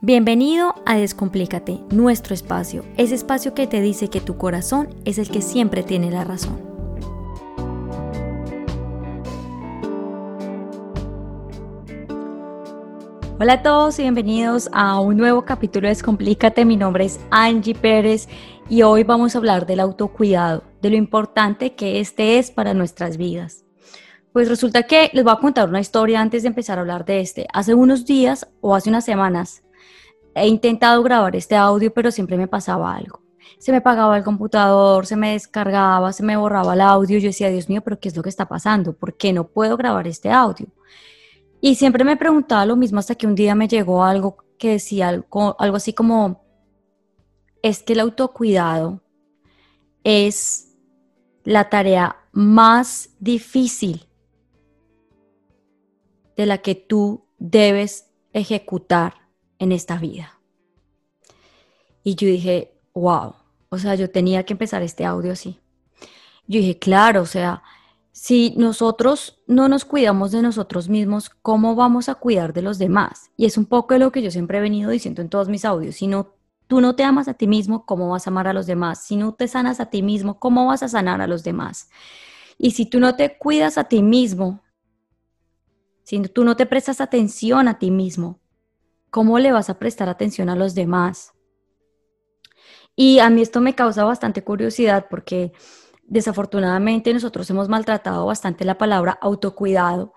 Bienvenido a Descomplícate, nuestro espacio, ese espacio que te dice que tu corazón es el que siempre tiene la razón. Hola a todos y bienvenidos a un nuevo capítulo de Descomplícate. Mi nombre es Angie Pérez y hoy vamos a hablar del autocuidado, de lo importante que este es para nuestras vidas. Pues resulta que les voy a contar una historia antes de empezar a hablar de este. Hace unos días o hace unas semanas he intentado grabar este audio, pero siempre me pasaba algo. Se me apagaba el computador, se me descargaba, se me borraba el audio. Yo decía, Dios mío, pero ¿qué es lo que está pasando? ¿Por qué no puedo grabar este audio? Y siempre me preguntaba lo mismo hasta que un día me llegó algo que decía algo, algo así como, es que el autocuidado es la tarea más difícil de la que tú debes ejecutar en esta vida. Y yo dije, wow, o sea, yo tenía que empezar este audio así. Yo dije, claro, o sea, si nosotros no nos cuidamos de nosotros mismos, ¿cómo vamos a cuidar de los demás? Y es un poco lo que yo siempre he venido diciendo en todos mis audios. Si no, tú no te amas a ti mismo, ¿cómo vas a amar a los demás? Si no te sanas a ti mismo, ¿cómo vas a sanar a los demás? Y si tú no te cuidas a ti mismo, si tú no te prestas atención a ti mismo, ¿cómo le vas a prestar atención a los demás? Y a mí esto me causa bastante curiosidad porque desafortunadamente nosotros hemos maltratado bastante la palabra autocuidado,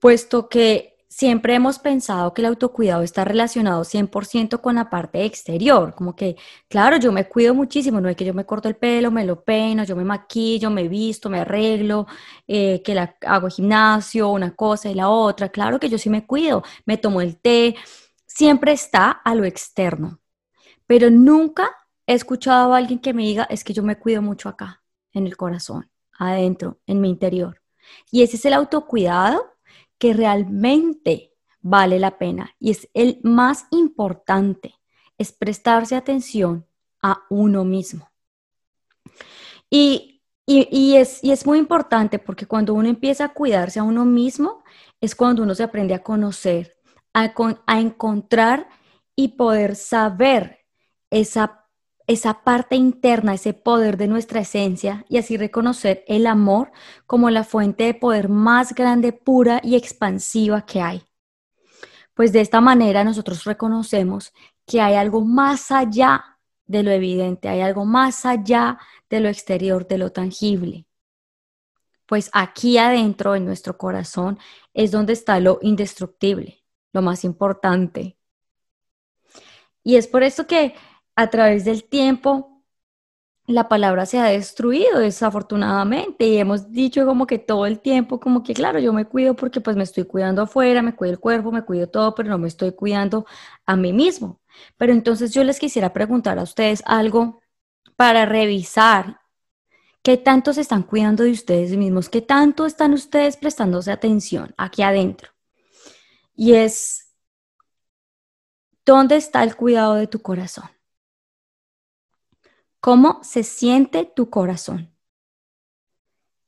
puesto que siempre hemos pensado que el autocuidado está relacionado 100% con la parte exterior, como que, claro, yo me cuido muchísimo, no es que yo me corto el pelo, me lo peino, yo me maquillo, me visto, me arreglo, eh, que la, hago gimnasio, una cosa y la otra, claro que yo sí me cuido, me tomo el té, siempre está a lo externo, pero nunca he escuchado a alguien que me diga, es que yo me cuido mucho acá, en el corazón, adentro, en mi interior. Y ese es el autocuidado que realmente vale la pena y es el más importante, es prestarse atención a uno mismo. Y, es, es muy importante porque cuando uno empieza a cuidarse a uno mismo, es cuando uno se aprende a conocer, a, encontrar y poder saber esa esa parte interna, ese poder de nuestra esencia y así reconocer el amor como la fuente de poder más grande, pura y expansiva que hay. Pues de esta manera nosotros reconocemos que hay algo más allá de lo evidente, hay algo más allá de lo exterior, de lo tangible. Pues aquí adentro, en nuestro corazón, es donde está lo indestructible, lo más importante. Y es por esto que a través del tiempo la palabra se ha destruido desafortunadamente y hemos dicho como que todo el tiempo como que claro, yo me cuido porque pues me estoy cuidando afuera, me cuido el cuerpo, me cuido todo, pero no me estoy cuidando a mí mismo. Pero entonces yo les quisiera preguntar a ustedes algo para revisar qué tanto se están cuidando de ustedes mismos, qué tanto están ustedes prestándose atención aquí adentro. Y es, ¿dónde está el cuidado de tu corazón? ¿Cómo se siente tu corazón?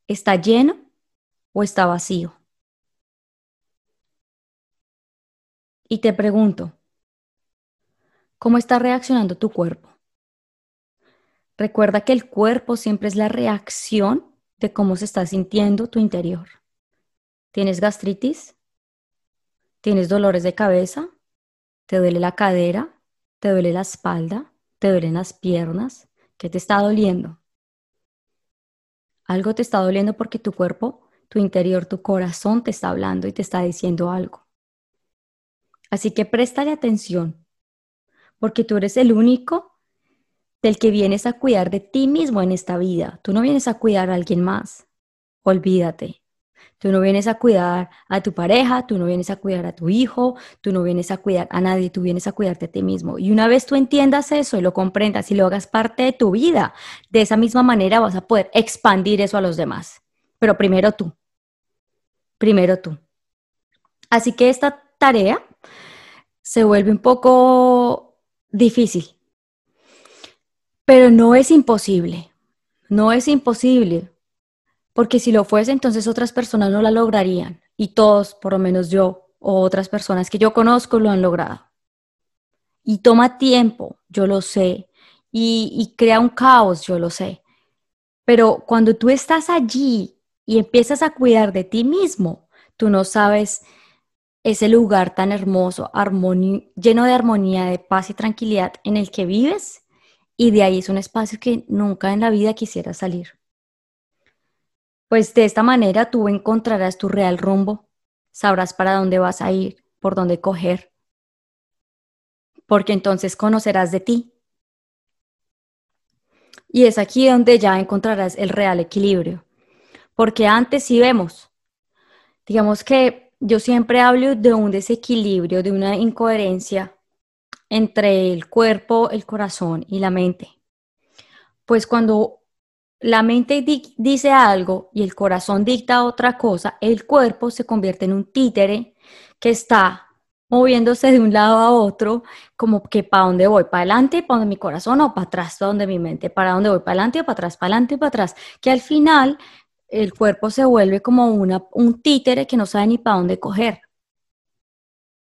¿Está lleno o está vacío? Y te pregunto, ¿cómo está reaccionando tu cuerpo? Recuerda que el cuerpo siempre es la reacción de cómo se está sintiendo tu interior. ¿Tienes gastritis? ¿Tienes dolores de cabeza? ¿Te duele la cadera? ¿Te duele la espalda? ¿Te duelen las piernas? ¿Qué te está doliendo? Algo te está doliendo porque tu cuerpo, tu interior, tu corazón te está hablando y te está diciendo algo. Así que préstale atención, porque tú eres el único del que vienes a cuidar de ti mismo en esta vida. Tú no vienes a cuidar a alguien más. Olvídate. Tú no vienes a cuidar a tu pareja, tú no vienes a cuidar a tu hijo, tú no vienes a cuidar a nadie, tú vienes a cuidarte a ti mismo. Y una vez tú entiendas eso y lo comprendas y lo hagas parte de tu vida, de esa misma manera vas a poder expandir eso a los demás. Pero primero tú. Primero tú. Así que esta tarea se vuelve un poco difícil, pero no es imposible. No es imposible porque si lo fuese, entonces otras personas no la lograrían y todos, por lo menos yo o otras personas que yo conozco, lo han logrado. y toma tiempo, yo lo sé, y, crea un caos, yo lo sé. Pero cuando tú estás allí y empiezas a cuidar de ti mismo, tú no sabes ese lugar tan hermoso, lleno de armonía, de paz y tranquilidad en el que vives y de ahí es un espacio que nunca en la vida quisiera salir. Pues de esta manera tú encontrarás tu real rumbo, sabrás para dónde vas a ir, por dónde coger, porque entonces conocerás de ti. Y es aquí donde ya encontrarás el real equilibrio, porque antes si vemos, digamos que yo siempre hablo de un desequilibrio, de una incoherencia entre el cuerpo, el corazón y la mente. Pues cuando la mente dice algo y el corazón dicta otra cosa, el cuerpo se convierte en un títere que está moviéndose de un lado a otro, como que para dónde voy, para adelante, para donde mi corazón o para atrás, para donde mi mente, para dónde voy, para adelante o para atrás, para adelante para atrás, que al final el cuerpo se vuelve como una, un títere que no sabe ni para dónde coger.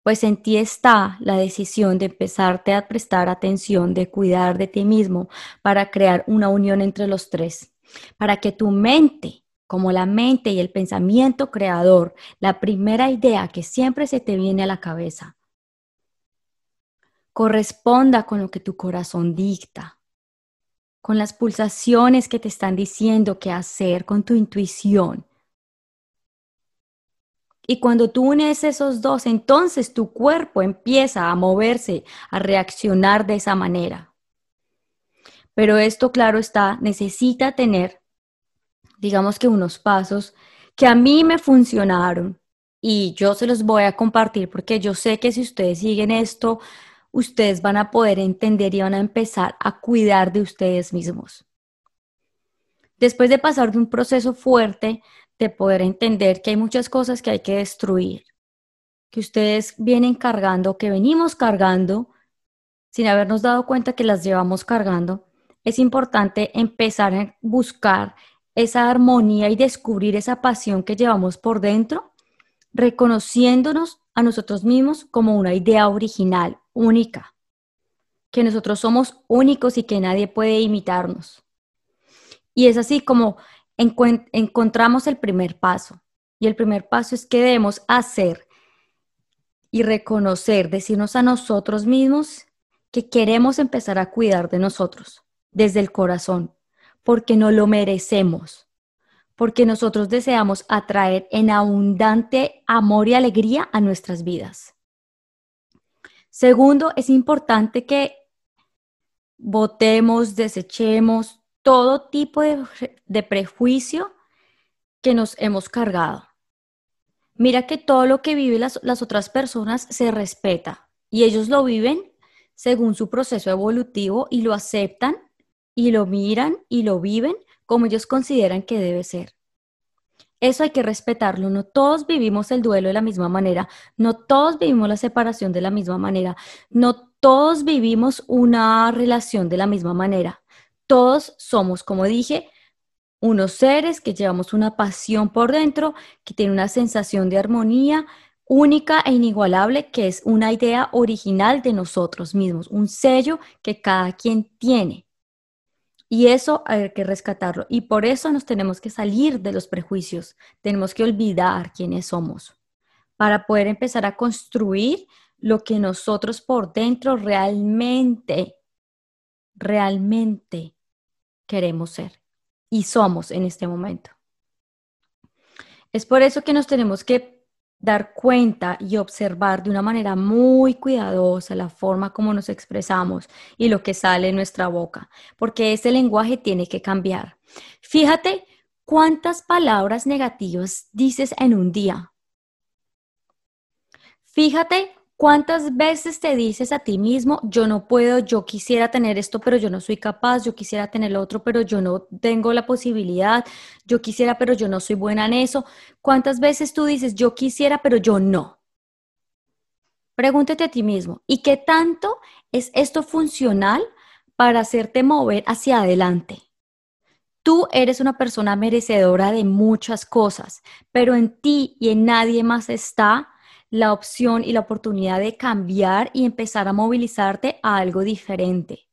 Pues en ti está la decisión de empezarte a prestar atención, de cuidar de ti mismo para crear una unión entre los tres, para que tu mente, como la mente y el pensamiento creador, la primera idea que siempre se te viene a la cabeza, corresponda con lo que tu corazón dicta, con las pulsaciones que te están diciendo qué hacer, con tu intuición. Y cuando tú unes esos dos, entonces tu cuerpo empieza a moverse, a reaccionar de esa manera. Pero esto, claro está, necesita tener, digamos que unos pasos que a mí me funcionaron y yo se los voy a compartir porque yo sé que si ustedes siguen esto, ustedes van a poder entender y van a empezar a cuidar de ustedes mismos. Después de pasar de un proceso fuerte, de poder entender que hay muchas cosas que hay que destruir, que ustedes vienen cargando, que venimos cargando, sin habernos dado cuenta que las llevamos cargando, es importante empezar a buscar esa armonía y descubrir esa pasión que llevamos por dentro, reconociéndonos a nosotros mismos como una idea original, única, que nosotros somos únicos y que nadie puede imitarnos. Y es así como encontramos el primer paso. Y el primer paso es que debemos hacer y reconocer, decirnos a nosotros mismos que queremos empezar a cuidar de nosotros desde el corazón, porque no lo merecemos, porque nosotros deseamos atraer en abundante amor y alegría a nuestras vidas. Segundo, es importante que votemos, desechemos todo tipo de, prejuicio que nos hemos cargado. Mira que todo lo que viven las, las otras personas se respeta y ellos lo viven según su proceso evolutivo y lo aceptan y lo miran y lo viven como ellos consideran que debe ser. Eso hay que respetarlo. No todos vivimos el duelo de la misma manera. No todos vivimos la separación de la misma manera. No todos vivimos una relación de la misma manera. Todos somos, como dije, unos seres que llevamos una pasión por dentro, que tiene una sensación de armonía única e inigualable, que es una idea original de nosotros mismos, un sello que cada quien tiene. Y eso hay que rescatarlo. Y por eso nos tenemos que salir de los prejuicios. Tenemos que olvidar quiénes somos para poder empezar a construir lo que nosotros por dentro realmente, realmente queremos ser y somos en este momento. Es por eso que nos tenemos que dar cuenta y observar de una manera muy cuidadosa la forma como nos expresamos y lo que sale de nuestra boca, porque ese lenguaje tiene que cambiar. Fíjate cuántas palabras negativas dices en un día. Fíjate ¿Cuántas veces te dices a ti mismo, yo no puedo, yo quisiera tener esto, pero yo no soy capaz, yo quisiera tener lo otro, pero yo no tengo la posibilidad, yo quisiera, pero yo no soy buena en eso? ¿Cuántas veces tú dices, yo quisiera, pero yo no? Pregúntate a ti mismo, ¿y qué tanto es esto funcional para hacerte mover hacia adelante? Tú eres una persona merecedora de muchas cosas, pero en ti y en nadie más está la opción y la oportunidad de cambiar y empezar a movilizarte a algo diferente.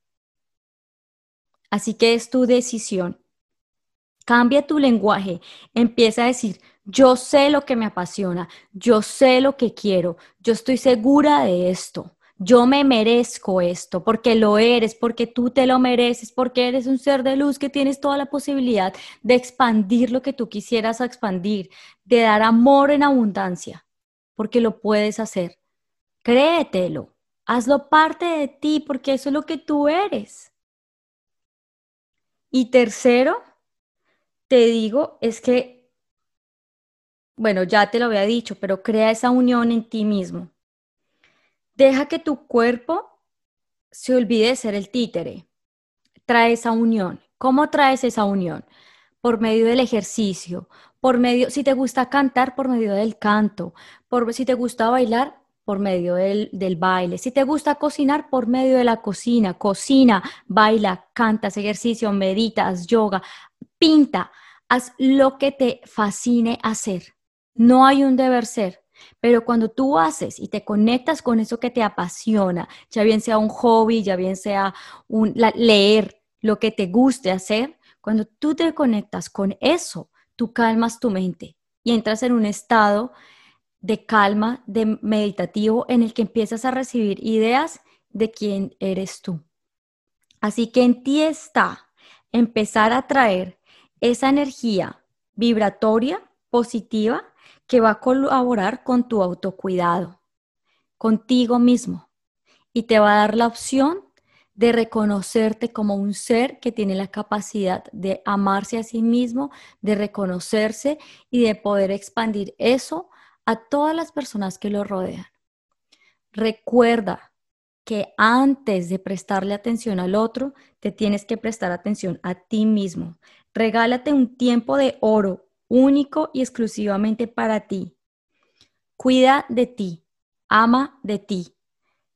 Así que es tu decisión. Cambia tu lenguaje, empieza a decir, yo sé lo que me apasiona, yo sé lo que quiero, yo estoy segura de esto, yo me merezco esto, porque lo eres, porque tú te lo mereces, porque eres un ser de luz que tienes toda la posibilidad de expandir lo que tú quisieras expandir, de dar amor en abundancia, porque lo puedes hacer. Créetelo, hazlo parte de ti, porque eso es lo que tú eres. Y tercero, te digo, es que, bueno, ya te lo había dicho, pero crea esa unión en ti mismo Deja que tu cuerpo se olvide de ser el títere. Trae esa unión. ¿Cómo traes esa unión? Por medio del ejercicio, por medio, si te gusta cantar, por medio del canto, por si te gusta bailar, por medio del, del, baile. Si te gusta cocinar, por medio de la cocina. Cocina, baila, cantas, ejercicio, meditas, yoga, pinta. Haz lo que te fascine hacer. No hay un deber ser. Pero cuando tú haces y te conectas con eso que te apasiona, ya bien sea un hobby, ya bien sea un, leer, lo que te guste hacer, cuando tú te conectas con eso, tú calmas tu mente y entras en un estado de calma, de meditativo, en el que empiezas a recibir ideas de quién eres tú. Así que en ti está empezar a traer esa energía vibratoria positiva que va a colaborar con tu autocuidado, contigo mismo, y te va a dar la opción de reconocerte como un ser que tiene la capacidad de amarse a sí mismo, de reconocerse y de poder expandir eso a todas las personas que lo rodean. Recuerda que antes de prestarle atención al otro, te tienes que prestar atención a ti mismo. Regálate un tiempo de oro único y exclusivamente para ti. Cuida de ti, ama de ti,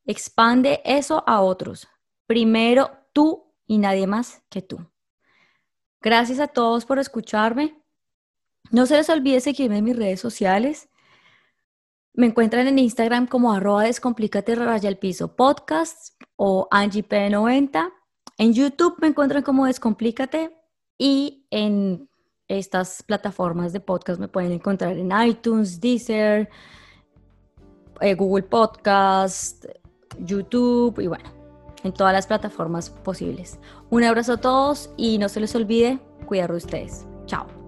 expande eso a otros. Primero tú y nadie más que tú. Gracias a todos por escucharme. No se les olvide seguirme en mis redes sociales. Me encuentran en Instagram como arroba descomplícate raya el piso podcast o AngieP90. En YouTube me encuentran como descomplícate y en estas plataformas de podcast me pueden encontrar en iTunes, Deezer, eh, Google Podcast, YouTube y bueno, en todas las plataformas posibles. Un abrazo a todos y no se les olvide cuidar de ustedes. Chao.